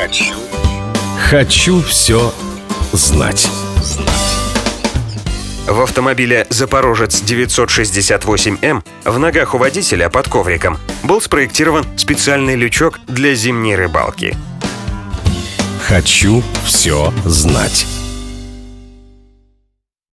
Хочу. Хочу все знать. В автомобиле «Запорожец 968М» в ногах у водителя под ковриком был спроектирован специальный лючок для зимней рыбалки. Хочу все знать.